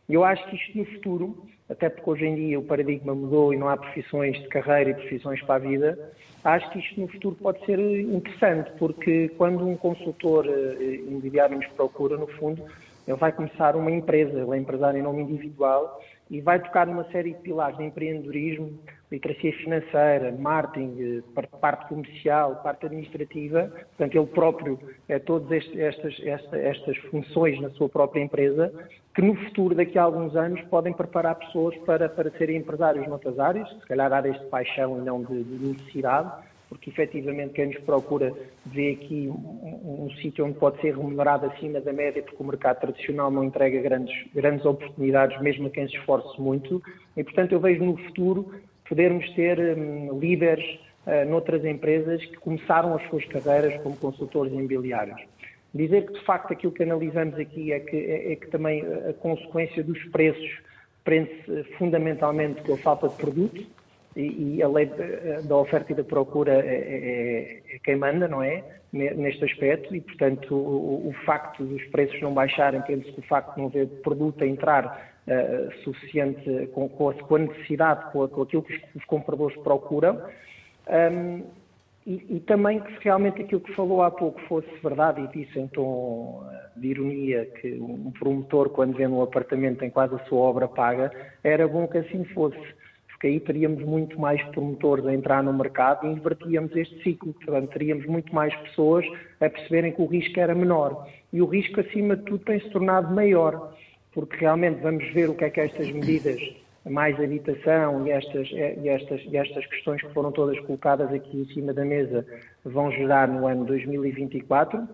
Eu acho que isto no futuro, até porque hoje em dia o paradigma mudou e não há profissões de carreira e profissões para a vida, acho que isto no futuro pode ser interessante, porque quando um consultor eh, imobiliário nos procura, no fundo, ele vai começar uma empresa, ele é empresário em nome individual e vai tocar numa série de pilares de empreendedorismo, literacia financeira, marketing, parte comercial, parte administrativa. Portanto, ele próprio é todas estas, estas, estas funções na sua própria empresa, que no futuro, daqui a alguns anos, podem preparar pessoas para, para serem empresários noutras áreas, se calhar áreas de paixão e não de, de necessidade, porque efetivamente quem nos procura vê aqui um, um sítio onde pode ser remunerado acima da média, porque o mercado tradicional não entrega grandes, grandes oportunidades, mesmo a quem se esforce muito, e portanto eu vejo no futuro podermos ter um, líderes uh, noutras empresas que começaram as suas carreiras como consultores imobiliários. Dizer que, de facto, aquilo que analisamos aqui é que, é, é que também a consequência dos preços prende-se fundamentalmente com a falta de produto, e, a lei da oferta e da procura é, é, é, quem manda, não é? Neste aspecto, e portanto o, o facto dos preços não baixarem prende-se o facto de não haver produto a entrar uh, suficiente com, com, a, necessidade, com, com, aquilo que os, os compradores procuram. Um, e, e, também que se realmente aquilo que falou há pouco fosse verdade e disse em tom de ironia que um promotor quando vende um apartamento tem quase a sua obra paga, era bom que assim fosse porque aí teríamos muito mais promotores a entrar no mercado e invertíamos este ciclo, portanto, teríamos muito mais pessoas a perceberem que o risco era menor. E o risco, acima de tudo, tem se tornado maior, porque realmente vamos ver o que é que estas medidas, mais habitação e estas, e estas, e estas questões que foram todas colocadas aqui em cima da mesa, vão gerar no ano 2024.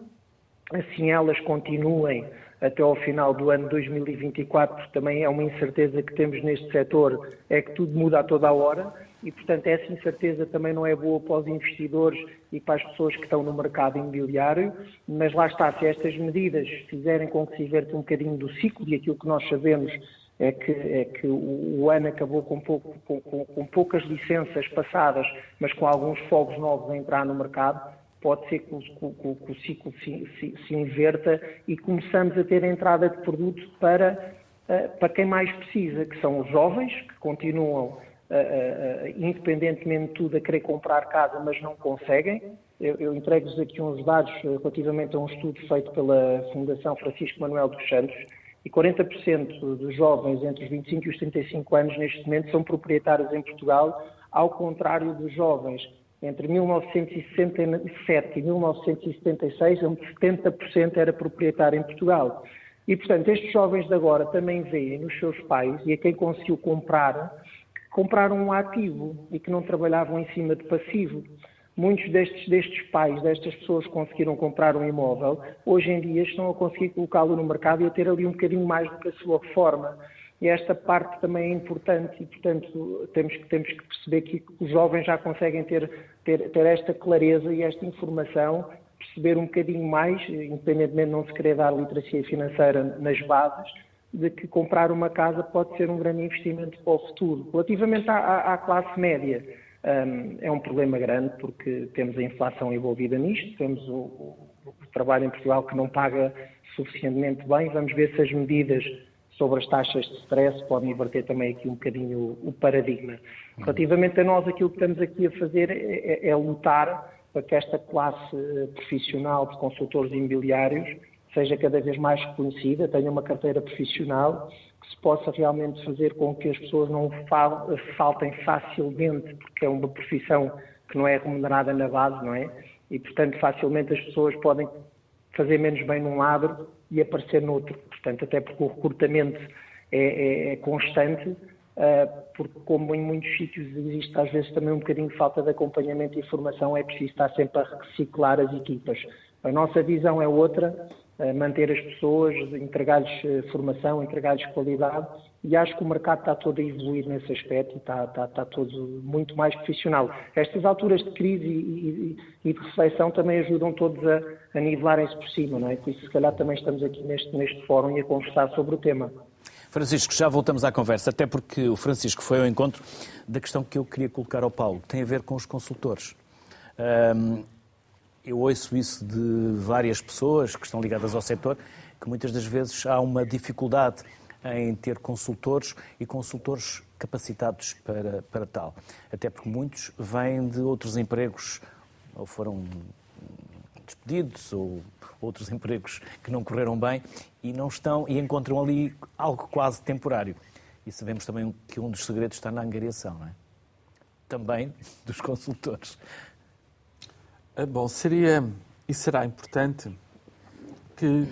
Assim elas continuem até ao final do ano 2024, porque também é uma incerteza que temos neste setor, é que tudo muda a toda a hora e, portanto, essa incerteza também não é boa para os investidores e para as pessoas que estão no mercado imobiliário, mas lá está, se estas medidas fizerem com que se inverte um bocadinho do ciclo e aquilo que nós sabemos é que, é que o, ano acabou com, pouco, com, com poucas licenças passadas, mas com alguns fogos novos a entrar no mercado, pode ser que o, que o ciclo se, se, se, inverta e começamos a ter entrada de produtos para, uh, para quem mais precisa, que são os jovens, que continuam, uh, uh, independentemente de tudo, a querer comprar casa, mas não conseguem. Eu, eu entrego-vos aqui uns dados relativamente a um estudo feito pela Fundação Francisco Manuel dos Santos, e 40% dos jovens entre os 25 e os 35 anos neste momento são proprietários em Portugal, ao contrário dos jovens entre 1967 e 1976, onde 70% era proprietário em Portugal. E, portanto, estes jovens de agora também veem nos seus pais e a quem conseguiu comprar, compraram um ativo e que não trabalhavam em cima de passivo. Muitos destes, destes pais, destas pessoas que conseguiram comprar um imóvel, hoje em dia estão a conseguir colocá-lo no mercado e a ter ali um bocadinho mais do que a sua reforma e esta parte também é importante e, portanto, temos, temos que perceber que os jovens já conseguem ter, ter, ter esta clareza e esta informação, perceber um bocadinho mais, independentemente de não se querer dar literacia financeira nas bases, de que comprar uma casa pode ser um grande investimento para o futuro. Relativamente à, à classe média, um, é um problema grande porque temos a inflação envolvida nisto, temos o, o, o trabalho em Portugal que não paga suficientemente bem, vamos ver se as medidas sobre as taxas de stress, podem inverter também aqui um bocadinho o, paradigma. Relativamente a nós, aquilo que estamos aqui a fazer é, é, é lutar para que esta classe eh, profissional de consultores imobiliários seja cada vez mais reconhecida, tenha uma carteira profissional, que se possa realmente fazer com que as pessoas não faltem facilmente, porque é uma profissão que não é remunerada na base, não é? E, portanto, facilmente as pessoas podem fazer menos bem num lado e aparecer noutro. Portanto, até porque o recrutamento é, é, é constante, uh, porque como em muitos sítios existe às vezes também um bocadinho de falta de acompanhamento e formação, é preciso estar sempre a reciclar as equipas. A nossa visão é outra, manter as pessoas, entregar-lhes eh, formação, entregar-lhes qualidade e acho que o mercado está todo a evoluir nesse aspecto e está, está, está todo muito mais profissional. Estas alturas de crise e, e, e de reflexão também ajudam todos a, a nivelarem-se por cima, não é? Por isso, se calhar, também estamos aqui neste, neste fórum e a conversar sobre o tema. Francisco, já voltamos à conversa, até porque o Francisco foi ao encontro da questão que eu queria colocar ao Paulo, tem a ver com os consultores. Eu ouço isso de várias pessoas que estão ligadas ao setor, que muitas das vezes há uma dificuldade em ter consultores e consultores capacitados para, para tal. Até porque muitos vêm de outros empregos, ou foram despedidos, ou outros empregos que não correram bem e não estão e encontram ali algo quase temporário. E sabemos também que um dos segredos está na angariação, não é? Também dos consultores. Ah, bom, seria e será importante que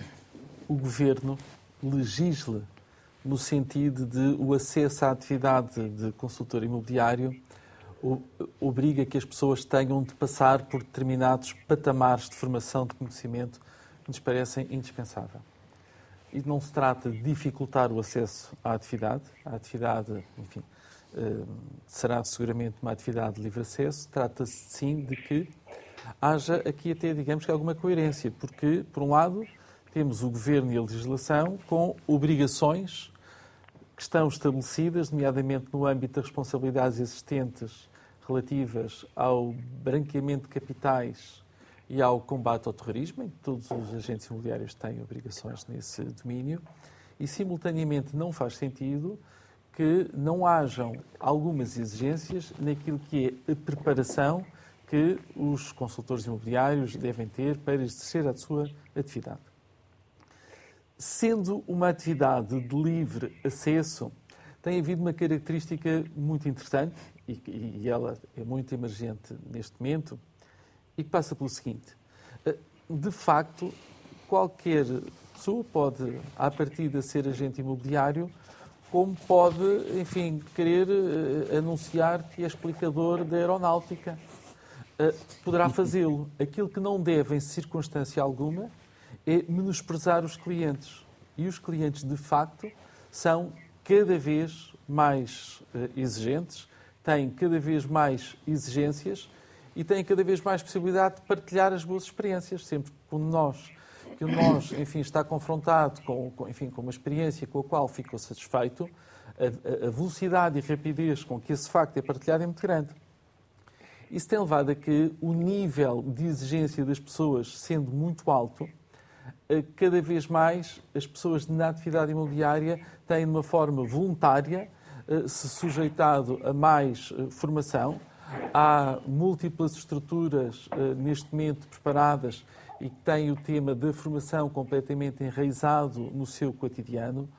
o governo legisle no sentido de o acesso à atividade de consultor imobiliário obriga que as pessoas tenham de passar por determinados patamares de formação de conhecimento que nos parecem indispensável. E não se trata de dificultar o acesso à atividade, a atividade, enfim, ah, será seguramente uma atividade de livre acesso, trata-se sim de que haja aqui até, digamos que, alguma coerência, porque, por um lado, temos o governo e a legislação com obrigações que estão estabelecidas, nomeadamente no âmbito das responsabilidades existentes relativas ao branqueamento de capitais e ao combate ao terrorismo, em que todos os agentes imobiliários têm obrigações nesse domínio, e simultaneamente não faz sentido que não hajam algumas exigências naquilo que é a preparação que os consultores imobiliários devem ter para exercer a sua atividade. Sendo uma atividade de livre acesso, tem havido uma característica muito interessante, e, e ela é muito emergente neste momento, e que passa pelo seguinte. De facto, qualquer pessoa pode, à partida, ser agente imobiliário, como pode, enfim, querer eh, anunciar que é explicador da aeronáutica eh, poderá fazê-lo. Aquilo que não deve, em circunstância alguma, é menosprezar os clientes. E os clientes, de facto, são cada vez mais uh, exigentes, têm cada vez mais exigências e têm cada vez mais possibilidade de partilhar as boas experiências. Sempre que nós, que nós [COUGHS] enfim, está confrontado com, enfim, com uma experiência com a qual ficou satisfeito, a, a velocidade e rapidez com que esse facto é partilhado é muito grande. Isso tem levado a que o nível de exigência das pessoas sendo muito alto, eh, cada vez mais as pessoas na atividade imobiliária têm, de uma forma voluntária, eh, se sujeitado a mais eh, formação. Há múltiplas estruturas neste momento preparadas e que têm o tema da formação completamente enraizado no seu cotidiano.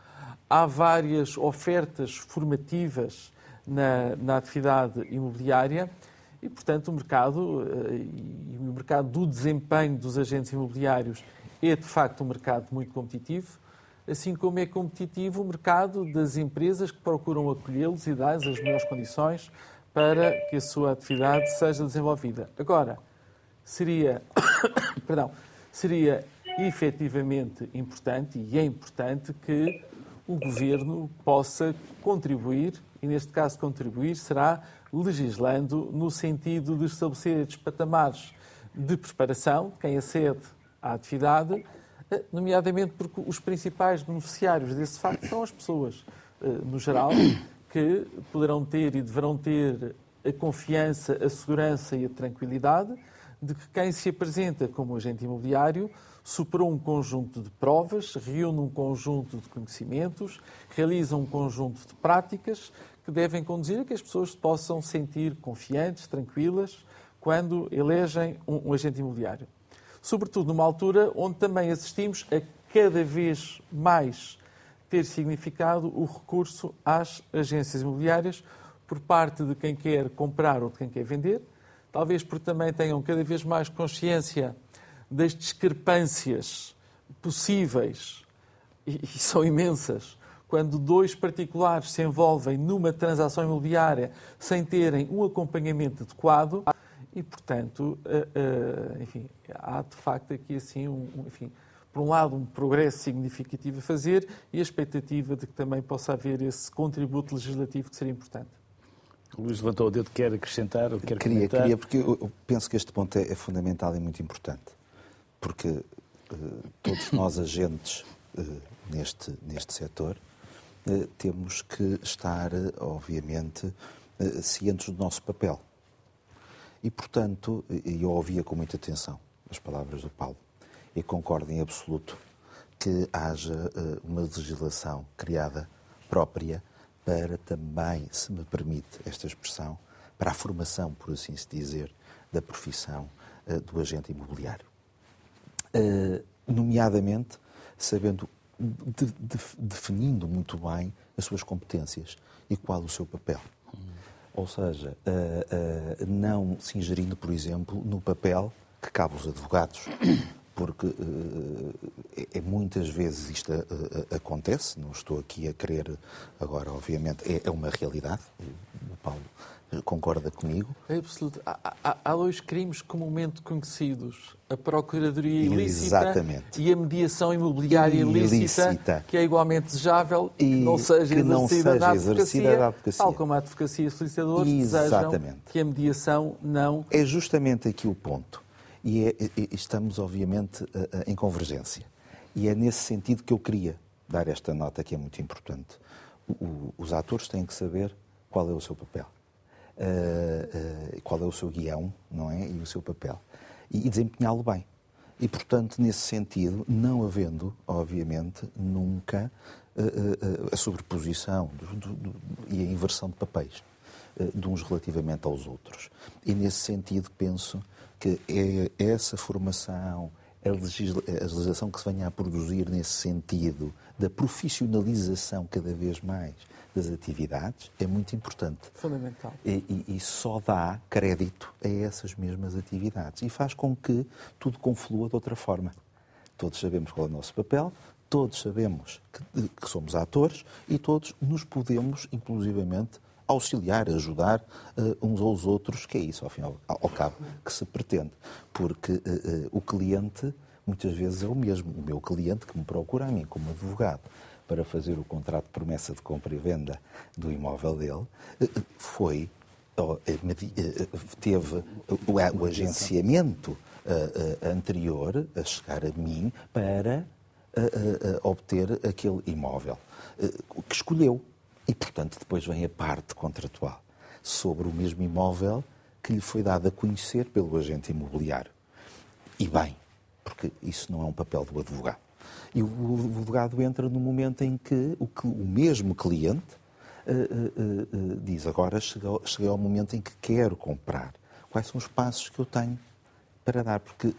Há várias ofertas formativas na, na atividade imobiliária e, portanto, o mercado eh, e o mercado do desempenho dos agentes imobiliários é, de facto, um mercado muito competitivo, assim como é competitivo o mercado das empresas que procuram acolhê-los e dar-lhes as melhores condições para que a sua atividade seja desenvolvida. Agora, seria, [COUGHS] perdão, seria efetivamente importante, e é importante, que o Governo possa contribuir, e neste caso contribuir será legislando no sentido de estabelecer estes patamares de preparação, quem acede à atividade, eh, nomeadamente porque os principais beneficiários desse facto são as pessoas, eh, no geral, que poderão ter e deverão ter a confiança, a segurança e a tranquilidade de que quem se apresenta como agente imobiliário superou um conjunto de provas, reúne um conjunto de conhecimentos, realiza um conjunto de práticas que devem conduzir a que as pessoas possam sentir confiantes, tranquilas, quando elegem um, um agente imobiliário. Sobretudo numa altura onde também assistimos a cada vez mais ter significado o recurso às agências imobiliárias por parte de quem quer comprar ou de quem quer vender, talvez porque também tenham cada vez mais consciência das discrepâncias possíveis, e, e são imensas, quando dois particulares se envolvem numa transação imobiliária sem terem um acompanhamento adequado e, portanto, eh, eh, enfim, há de facto aqui assim um, enfim, por um lado, um progresso significativo a fazer e a expectativa de que também possa haver esse contributo legislativo que seria importante. O Luís levantou o dedo, quer acrescentar ou quer queria, comentar? Queria, porque eu penso que este ponto é, é fundamental e muito importante. Porque uh, todos nós, agentes uh, neste, neste setor, uh, temos que estar, obviamente, cientes do nosso papel. E, portanto, eu ouvia com muita atenção as palavras do Paulo e concordo em absoluto que haja uma legislação criada própria para também, se me permite esta expressão, para a formação, por assim se dizer, da profissão uh, do agente imobiliário. Uh, nomeadamente, sabendo, de, de, definindo muito bem as suas competências e qual o seu papel. Ou seja, uh, não se ingerindo, por exemplo, no papel que cabe aos advogados. [COUGHS] Porque uh, é, muitas vezes isto uh, acontece, não estou aqui a querer agora, obviamente, é, é uma realidade, o Paulo concorda comigo. É absoluto. Há, há, há, dois crimes comumente conhecidos, a procuradoria ilícita Exatamente. e a mediação imobiliária ilícita, ilícita, que é igualmente desejável e que não seja, que não exercida, seja advocacia, exercida da advocacia, tal como a advocacia e solicitadores desejam que a mediação não... É justamente aqui o ponto e, é, e estamos, obviamente, em convergência. E é nesse sentido que eu queria dar esta nota que é muito importante. O, os atores têm que saber qual é o seu papel, uh, uh, qual é o seu guião, não é? E o seu papel. E, e desempenhá-lo bem. E, portanto, nesse sentido, não havendo, obviamente, nunca uh, a sobreposição do, do, do, e a inversão de papéis de uns relativamente aos outros. E, nesse sentido, penso que é essa formação, a, legislação que se venha a produzir nesse sentido, da profissionalização cada vez mais das atividades, é muito importante. Fundamental. E, e, e, só dá crédito a essas mesmas atividades e faz com que tudo conflua de outra forma. Todos sabemos qual é o nosso papel, todos sabemos que, que somos atores e todos nos podemos, inclusivamente, auxiliar, ajudar uh, uns aos outros, que é isso, ao fim ao, ao cabo, que se pretende. Porque uh, uh, o cliente muitas vezes é o mesmo. O meu cliente que me procura a mim como advogado para fazer o contrato de promessa de compra e venda do imóvel dele, foi teve o agenciamento anterior a chegar a mim para obter aquele imóvel que escolheu. E, portanto, depois vem a parte contratual sobre o mesmo imóvel que lhe foi dado a conhecer pelo agente imobiliário. E bem, porque isso não é um papel do advogado. E o advogado entra no momento em que o, o mesmo cliente uh, uh, uh, diz: Agora chegou, cheguei ao momento em que quero comprar. Quais são os passos que eu tenho para dar? Porque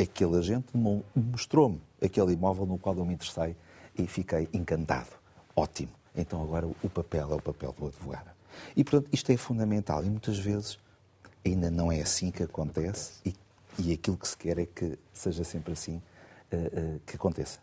aquele agente mostrou-me aquele imóvel no qual eu me interessei e fiquei encantado. Ótimo. Então agora o papel é o papel do advogado. E, portanto, isto é fundamental e muitas vezes ainda não é assim que acontece e, e aquilo que se quer é que seja sempre assim que aconteça.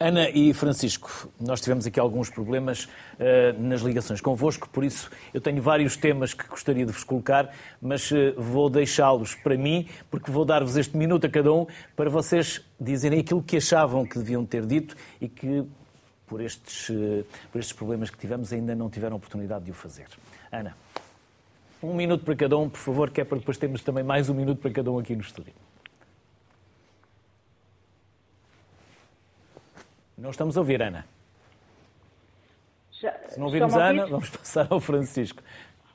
Ana e Francisco, nós tivemos aqui alguns problemas uh, nas ligações convosco, por isso eu tenho vários temas que gostaria de vos colocar, mas uh, vou deixá-los para mim, porque vou dar-vos este minuto a cada um para vocês dizerem aquilo que achavam que deviam ter dito e que por estes, eh, por estes problemas que tivemos, ainda não tiveram oportunidade de o fazer. Ana, um minuto para cada um, por favor, que é para depois termos também mais um minuto para cada um aqui no estúdio. Não estamos a ouvir, Ana. Já, Se não ouvirmos a Ana, vamos [LAUGHS] passar ao Francisco.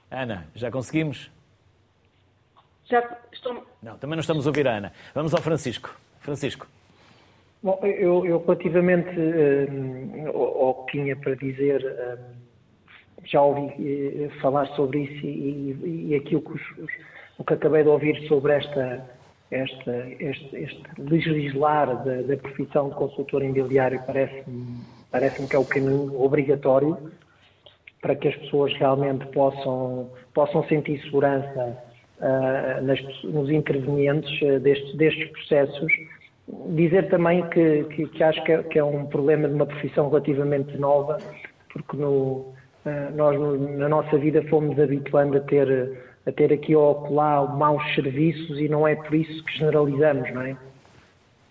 Ana, já conseguimos? Já estou. Não, também não estamos a ouvir a Ana. Vamos ao Francisco. Francisco. Bom, eu, eu relativamente uh, ao que tinha para dizer, uh, já ouvi uh, falar sobre isso e, e, e aquilo que os, o que acabei de ouvir sobre esta, esta este, este, legislar da, da profissão de consultor imobiliário parece-me parece que é o caminho obrigatório para que as pessoas realmente possam, possam sentir segurança nas, nos intervenientes destes, destes processos. Dizer também que, que, que acho que é, que é, um problema de uma profissão relativamente nova, porque no, eh, nós na nossa vida fomos habituando a ter, a ter aqui ou lá maus serviços e não é por isso que generalizamos, não é?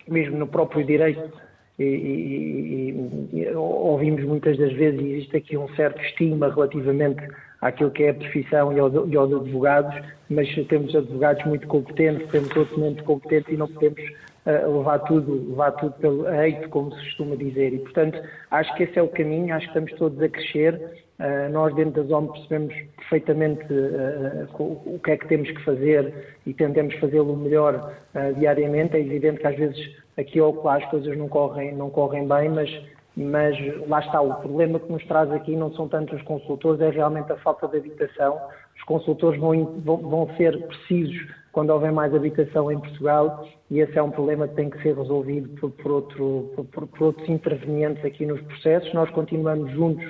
Mesmo no próprio direito, e, e, e, ouvimos muitas das vezes e existe aqui um certo estigma relativamente àquilo que é a profissão e aos, e aos advogados, mas temos advogados muito competentes, temos outros muito competentes e não podemos levar tudo, levar tudo pelo eito, como se costuma dizer. E, portanto, acho que esse é o caminho, acho que estamos todos a crescer. Uh, nós, dentro da zona, percebemos perfeitamente uh, o que é que temos que fazer e tentamos fazê-lo melhor uh, diariamente. É evidente que às vezes aqui ou lá as coisas não correm, não correm bem, mas, mas lá está. O problema que nos traz aqui não são tanto os consultores, é realmente a falta de habitação. Os consultores vão, vão, vão ser precisos quando houver mais habitação em Portugal e esse é um problema que tem que ser resolvido por, por, outro, por, por outros intervenientes aqui nos processos. Nós continuamos juntos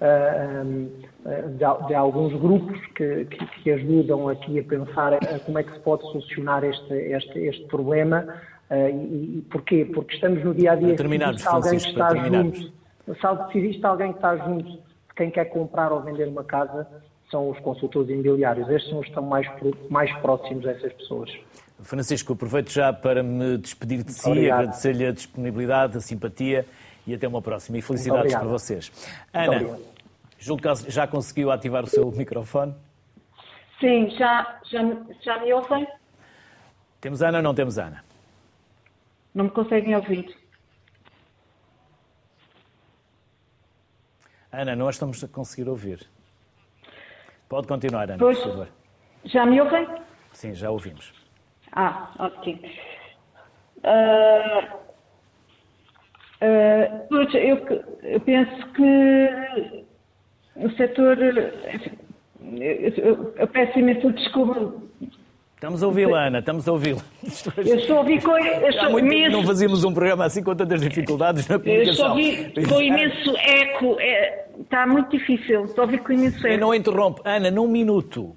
de, de, alguns grupos que, que, que, ajudam aqui a pensar a como é que se pode solucionar este, este, este problema. E, e, porquê? Porque estamos no dia a dia. Terminamos, se alguém que está junto, se existe alguém que está junto de quem quer comprar ou vender uma casa, são os consultores imobiliários. Estes são os que estão mais, mais próximos dessas pessoas. Francisco, aproveito já para me despedir de si, agradecer-lhe a disponibilidade, a simpatia e até uma próxima. E felicidades para vocês. Ana, julgo que já conseguiu ativar o seu microfone. Sim, já, já, já me ouvem? Temos Ana ou não temos Ana? Não me conseguem ouvir. Ana, nós estamos a conseguir ouvir. Pode continuar, Ana, pois, por favor. Já me ouvem? Sim, já ouvimos. Ah, ok. Uh, uh, pois, eu, eu, penso que o setor. Eu, eu peço imenso desculpa. Estamos a ouvi-la, Ana, estamos a ouvi-la. Eu estou a ouvir muito imenso... não fazíamos um programa assim com tantas dificuldades na comunicação. Eu estou a ouvir com imenso eco. É, está muito difícil. Estou a ouvir com imenso eco. Eu não interrompo. Ana, num minuto.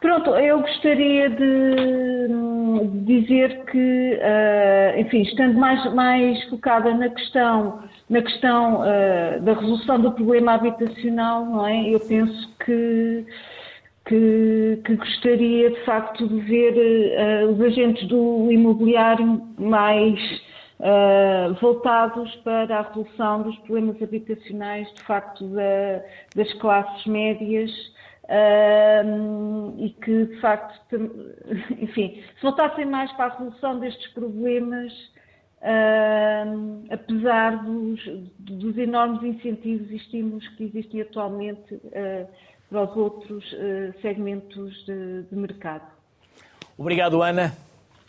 Pronto, eu gostaria de dizer que, uh, enfim, estando mais, mais focada na questão, na questão uh, da resolução do problema habitacional, não é? Eu penso que, que, que gostaria, de facto, de ver uh, os agentes do imobiliário mais voltados para a resolução dos problemas habitacionais, de facto, da, das classes médias e que, de facto, [LAUGHS] enfim, se voltassem mais para a resolução destes problemas, uh, apesar dos, dos, enormes incentivos e estímulos que existem atualmente uh, para os outros uh, segmentos de, de mercado. Obrigado, Ana.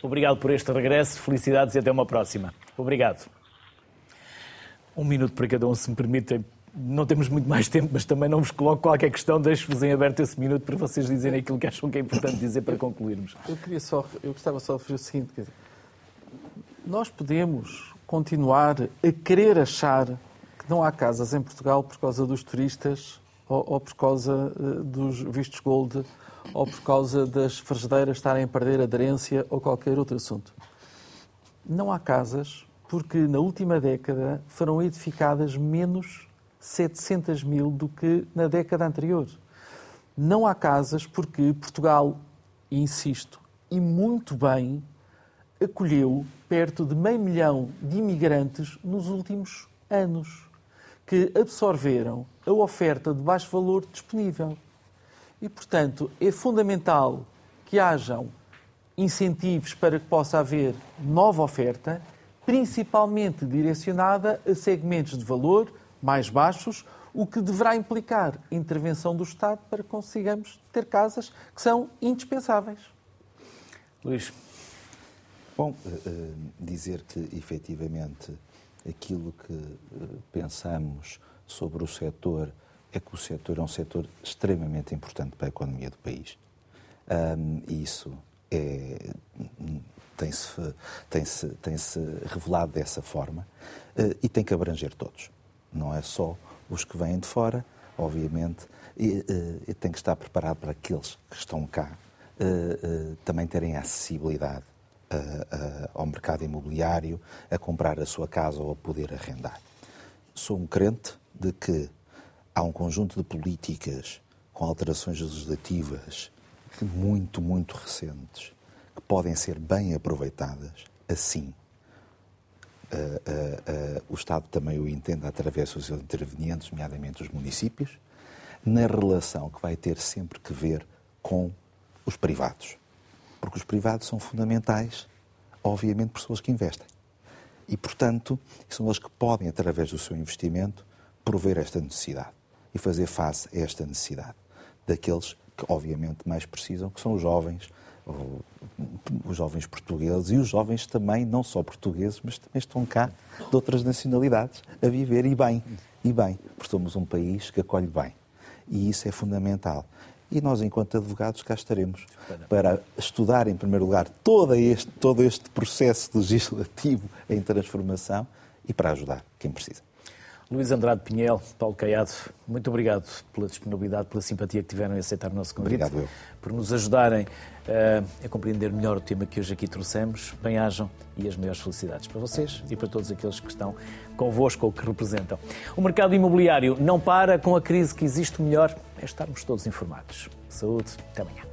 Obrigado por este regresso. Felicidades e até uma próxima. Obrigado. Um minuto para cada um, se me permitem não temos muito mais tempo, mas também não vos coloco qualquer questão, deixo-vos em aberto esse minuto para vocês dizerem aquilo que acham que é importante dizer para concluirmos. Eu, queria só, eu gostava só de referir o seguinte, dizer, nós podemos continuar a querer achar que não há casas em Portugal por causa dos turistas ou, ou por causa uh, dos vistos gold ou por causa das frigideiras estarem a perder aderência ou qualquer outro assunto. Não há casas porque na última década foram edificadas menos 700 mil do que na década anterior. Não há casas porque Portugal, insisto, e muito bem, acolheu perto de meio milhão de imigrantes nos últimos anos, que absorveram a oferta de baixo valor disponível. E, portanto, é fundamental que hajam incentivos para que possa haver nova oferta, principalmente direcionada a segmentos de valor mais baixos, o que deverá implicar intervenção do Estado para que consigamos ter casas que são indispensáveis. Luís. Bom, dizer que efetivamente aquilo que pensamos sobre o setor é que o setor é um setor extremamente importante para a economia do país. Um, e isso é, tem-se tem -se, tem -se revelado dessa forma uh, e tem que abranger todos. Não é só os que vêm de fora, obviamente, e, uh, e tem que estar preparado para aqueles que estão cá uh, também terem acessibilidade ao mercado imobiliário, a comprar a sua casa ou a poder arrendar. Sou um crente de que há um conjunto de políticas com alterações legislativas muito, muito recentes que podem ser bem aproveitadas assim. Uh, uh, o Estado também o entende através dos seus intervenientes, nomeadamente os municípios, na relação que vai ter sempre que ver com os privados. Porque os privados são fundamentais, obviamente, pessoas que investem. E, portanto, são eles que podem, através do seu investimento, prover esta necessidade e fazer face a esta necessidade daqueles que, obviamente, mais precisam, que são os jovens, os jovens portugueses e os jovens também, não só portugueses, mas também estão cá de outras nacionalidades a viver e bem, e bem, porque somos um país que acolhe bem. E isso é fundamental. E nós, enquanto advogados, cá estaremos para estudar, em primeiro lugar, todo este, todo este processo legislativo em transformação e para ajudar quem precisa. Luís Andrade Pinhel, Paulo Caiado, muito obrigado pela disponibilidade, pela simpatia que tiveram em aceitar o nosso convite. Obrigado, eu. Por nos ajudarem uh, a compreender melhor o tema que hoje aqui trouxemos. Bem-ajam e as maiores felicidades para vocês e para todos aqueles que estão convosco ou que representam. O mercado imobiliário não para com a crise que existe. O melhor é estarmos todos informados. Saúde, até amanhã.